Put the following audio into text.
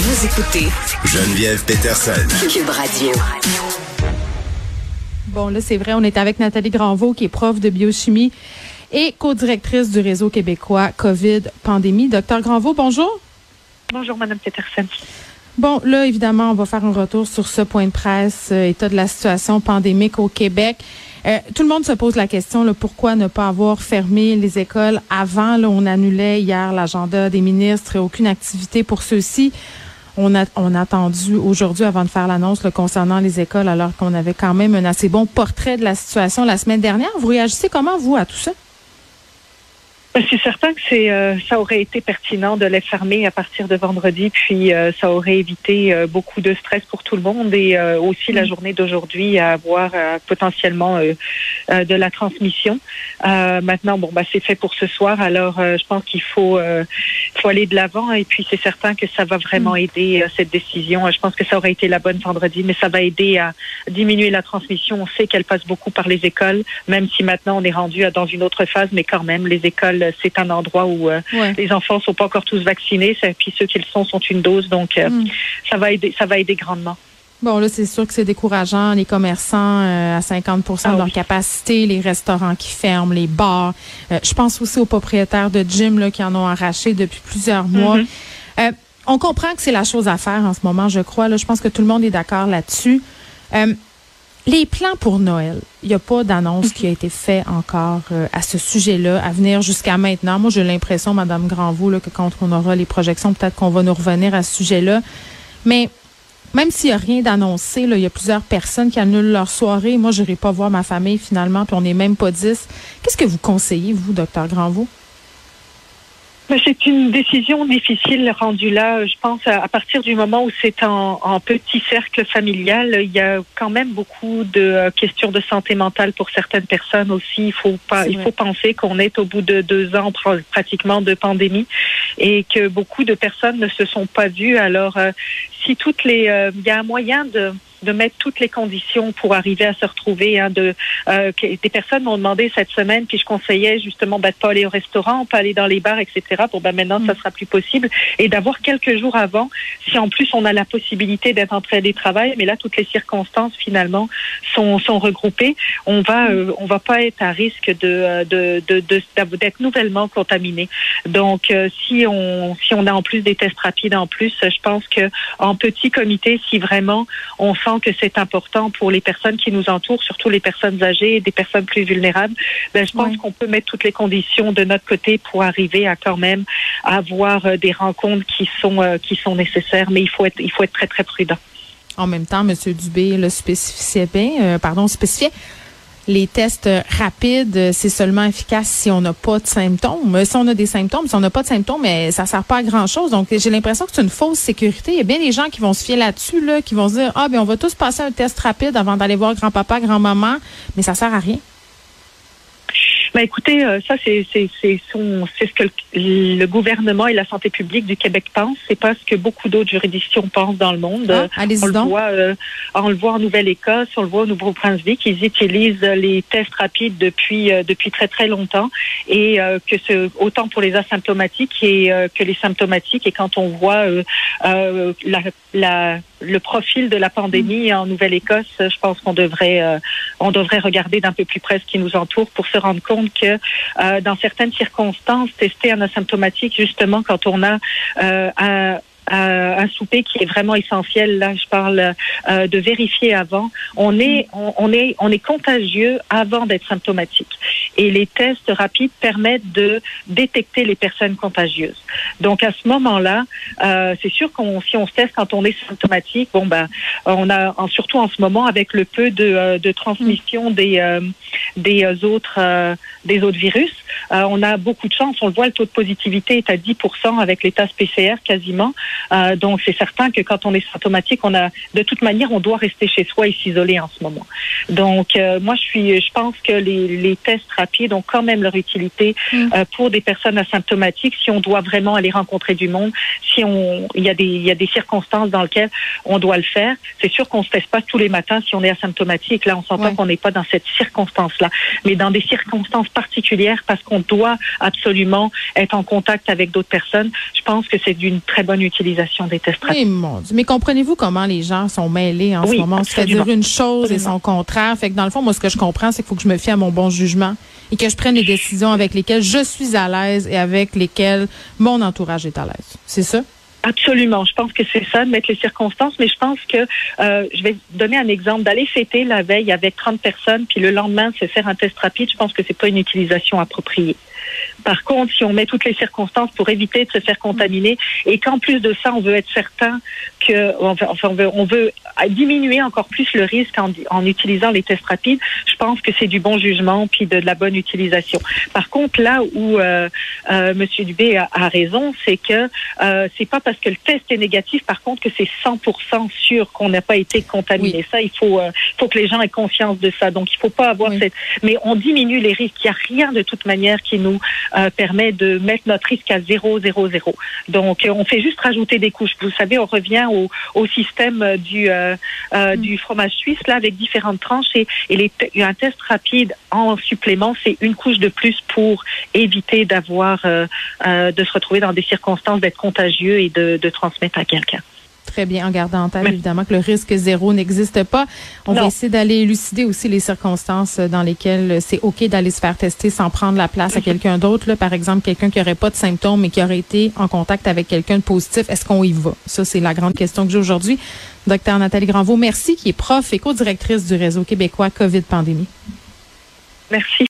Vous écoutez Geneviève Peterson. Cube Radio. Bon, là, c'est vrai, on est avec Nathalie Granvaux, qui est prof de biochimie et co-directrice du réseau québécois COVID Pandémie. Docteur Granvaux, bonjour. Bonjour, Madame Peterson. Bon, là, évidemment, on va faire un retour sur ce point de presse, euh, état de la situation pandémique au Québec. Euh, tout le monde se pose la question, là, pourquoi ne pas avoir fermé les écoles avant? Là, on annulait hier l'agenda des ministres, aucune activité pour ceux-ci. On a, on a attendu aujourd'hui avant de faire l'annonce concernant les écoles, alors qu'on avait quand même un assez bon portrait de la situation la semaine dernière. Vous réagissez comment, vous, à tout ça? Ben, c'est certain que c'est euh, ça aurait été pertinent de les fermer à partir de vendredi, puis euh, ça aurait évité euh, beaucoup de stress pour tout le monde et aussi la mm. journée d'aujourd'hui à avoir potentiellement de la transmission. maintenant, bon, bah c'est fait pour ce soir, alors je pense qu'il faut faut aller de l'avant et puis c'est certain que ça va vraiment mm. aider cette décision. Je pense que ça aurait été la bonne vendredi, mais ça va aider à diminuer la transmission. On sait qu'elle passe beaucoup par les écoles, même si maintenant on est rendu dans une autre phase, mais quand même les écoles c'est un endroit où euh, les enfants sont pas encore tous vaccinés, puis ceux qui le sont sont une dose, donc euh, hmm. ça va aider, ça va aider grandement. Bon, là, c'est sûr que c'est décourageant. Les commerçants euh, à 50 ah de leur capacité, les restaurants qui ferment, les bars. je pense aussi aux propriétaires de gym là, qui en ont arraché depuis plusieurs mois. Mm-hmm. on comprend que c'est la chose à faire en ce moment, je crois. Là, je pense que tout le monde est d'accord là-dessus. Les plans pour Noël, il n'y a pas d'annonce qui a été faite encore euh, à ce sujet-là, à venir jusqu'à maintenant. Moi, j'ai l'impression, Madame Granvaux, là, que quand on aura les projections, peut-être qu'on va nous revenir à ce sujet-là. Mais même s'il n'y a rien d'annoncé, il y a plusieurs personnes qui annulent leur soirée. Moi, je n'irai pas voir ma famille finalement, puis on n'est même pas dix. Qu'est-ce que vous conseillez, vous, docteur Granvaux? C'est une décision difficile rendue là. Je pense à, partir du moment où c'est en, en, petit cercle familial, il y a quand même beaucoup de euh, questions de santé mentale pour certaines personnes aussi. Il faut pas, il faut penser qu'on est au bout de deux ans pratiquement de pandémie et que beaucoup de personnes ne se sont pas vues. Alors, euh, si toutes les, euh, il y a un moyen de de mettre toutes les conditions pour arriver à se retrouver. Hein, de, euh, des personnes m'ont demandé cette semaine, puis je conseillais justement ben, de pas aller au restaurant, pas aller dans les bars, etc. Pour ben, maintenant, ça mm. sera plus possible. Et d'avoir quelques jours avant, si en plus on a la possibilité d'être en télétravail, mais là, toutes les circonstances finalement sont, sont regroupées, on va, mm. euh, on va pas être à risque de, de, de, d'être nouvellement contaminé. Donc, euh, si on, si on a en plus des tests rapides en plus, je pense que en petit comité, si vraiment on que c'est important pour les personnes qui nous entourent, surtout les personnes âgées et des personnes plus vulnérables, ben, je pense qu'on peut mettre toutes les conditions de notre côté pour arriver à quand même avoir euh, des rencontres qui sont euh, qui sont nécessaires, mais il faut être il faut être très très prudent. En même temps, M. Dubé le spécifiait bien, euh, pardon, spécifiait les tests rapides, c'est seulement efficace si on n'a pas de symptômes. Si on a des symptômes, si on n'a pas de symptômes, mais ça sert pas à grand chose. Donc, j'ai l'impression que c'est une fausse sécurité. Il y a bien des gens qui vont se fier là-dessus, là, qui vont se dire, ah, ben, on va tous passer un test rapide avant d'aller voir grand-papa, grand-maman, mais ça sert à rien. Ben, écoutez, euh, ça c'est c'est c'est ce que le, gouvernement et la santé publique du Québec pensent. C'est pas ce que beaucoup d'autres juridictions pensent dans le monde. Ah, on le voit, euh, on le voit en Nouvelle-Écosse, on le voit au Nouveau-Brunswick. Ils utilisent les tests rapides depuis euh, depuis très très longtemps et que ce autant pour les asymptomatiques et que les symptomatiques. Et quand on voit la, la le profil de la pandémie en Nouvelle-Écosse, je pense qu'on devrait euh, on devrait regarder d'un peu plus près ce qui nous entoure pour se rendre compte que euh, dans certaines circonstances, tester un asymptomatique justement quand on a euh, un un souper qui est vraiment essentiel. Là, je parle euh, de vérifier avant. On est, on, est, on est contagieux avant d'être symptomatique. Et les tests rapides permettent de détecter les personnes contagieuses. Donc à ce moment-là, euh, c'est sûr qu'on si on se teste quand on est symptomatique, bon ben on a surtout en ce moment avec le peu de, euh, de transmission des euh, des autres des autres virus, on a beaucoup de chance. On le voit, le taux de positivité est à 10% avec les tests PCR quasiment. Euh, donc, c'est certain que quand on est symptomatique, on a, de toute manière, on doit rester chez soi et s'isoler en ce moment. Donc, euh, moi, je suis, je pense que les, les, tests rapides ont quand même leur utilité mm. euh, pour des personnes asymptomatiques. Si on doit vraiment aller rencontrer du monde, si on, il y a des, il y a des circonstances dans lesquelles on doit le faire. C'est sûr qu'on se teste pas tous les matins si on est asymptomatique. Là, on s'entend qu'on n'est pas dans cette circonstance-là, mais dans des circonstances particulières parce qu'on doit absolument être en contact avec d'autres personnes. Je pense que c'est d'une très bonne utilisation des tests rapides. Oui, mon Dieu. Mais comprenez-vous comment les gens sont mêlés en ce moment? On se fait dire une chose et son contraire. Fait que dans le fond, moi, ce que je comprends, c'est qu'il faut que je me fie à mon bon jugement et que je prenne les décisions avec lesquelles je suis à l'aise et avec lesquelles mon entourage est à l'aise. C'est ça? Absolument. Je pense que c'est ça, de mettre les circonstances, mais je pense que euh, je vais donner un exemple. D'aller fêter la veille avec 30 personnes, puis le lendemain se faire un test rapide, je pense que c'est pas une utilisation appropriée. Par contre, si on met toutes les circonstances pour éviter de se faire contaminer et qu'en plus de ça, on veut être certain que, enfin, on veut, diminuer encore plus le risque en, utilisant les tests rapides, pense que c'est du bon jugement puis de, de, la bonne utilisation. Par contre, là où euh, euh, Monsieur Dubé a, a raison, c'est que euh, c'est pas parce que le test est négatif, par contre, que c'est 100% sûr qu'on n'a pas été contaminé. Oui. Ça, il faut, euh, faut que les gens aient conscience de ça. Donc, il faut pas avoir oui. cette. Mais on diminue les risques. Il n'y a rien de toute manière qui nous euh, permet de mettre notre risque à 0, 0, 0. Donc, on fait juste rajouter des couches. Vous savez, on revient au, au système du, euh, euh, mm. du fromage suisse, là, avec différentes tranches. Et, et les, un test rapide en supplément, c'est une couche de plus pour éviter d'avoir, euh, euh, de se retrouver dans des circonstances d'être contagieux et de, de transmettre à quelqu'un. Très bien, en gardant en tête Mais... évidemment que le risque zéro n'existe pas. On non. va essayer d'aller élucider aussi les circonstances dans lesquelles c'est OK d'aller se faire tester sans prendre la place à quelqu'un d'autre. Par exemple, quelqu'un qui n'aurait pas de symptômes mais qui aurait été en contact avec quelqu'un de positif. Est-ce qu'on y va? Ça, c'est la grande question que j'ai aujourd'hui. Docteur Nathalie Granvaux, merci, qui est prof et co-directrice du réseau québécois COVID-Pandémie. Merci.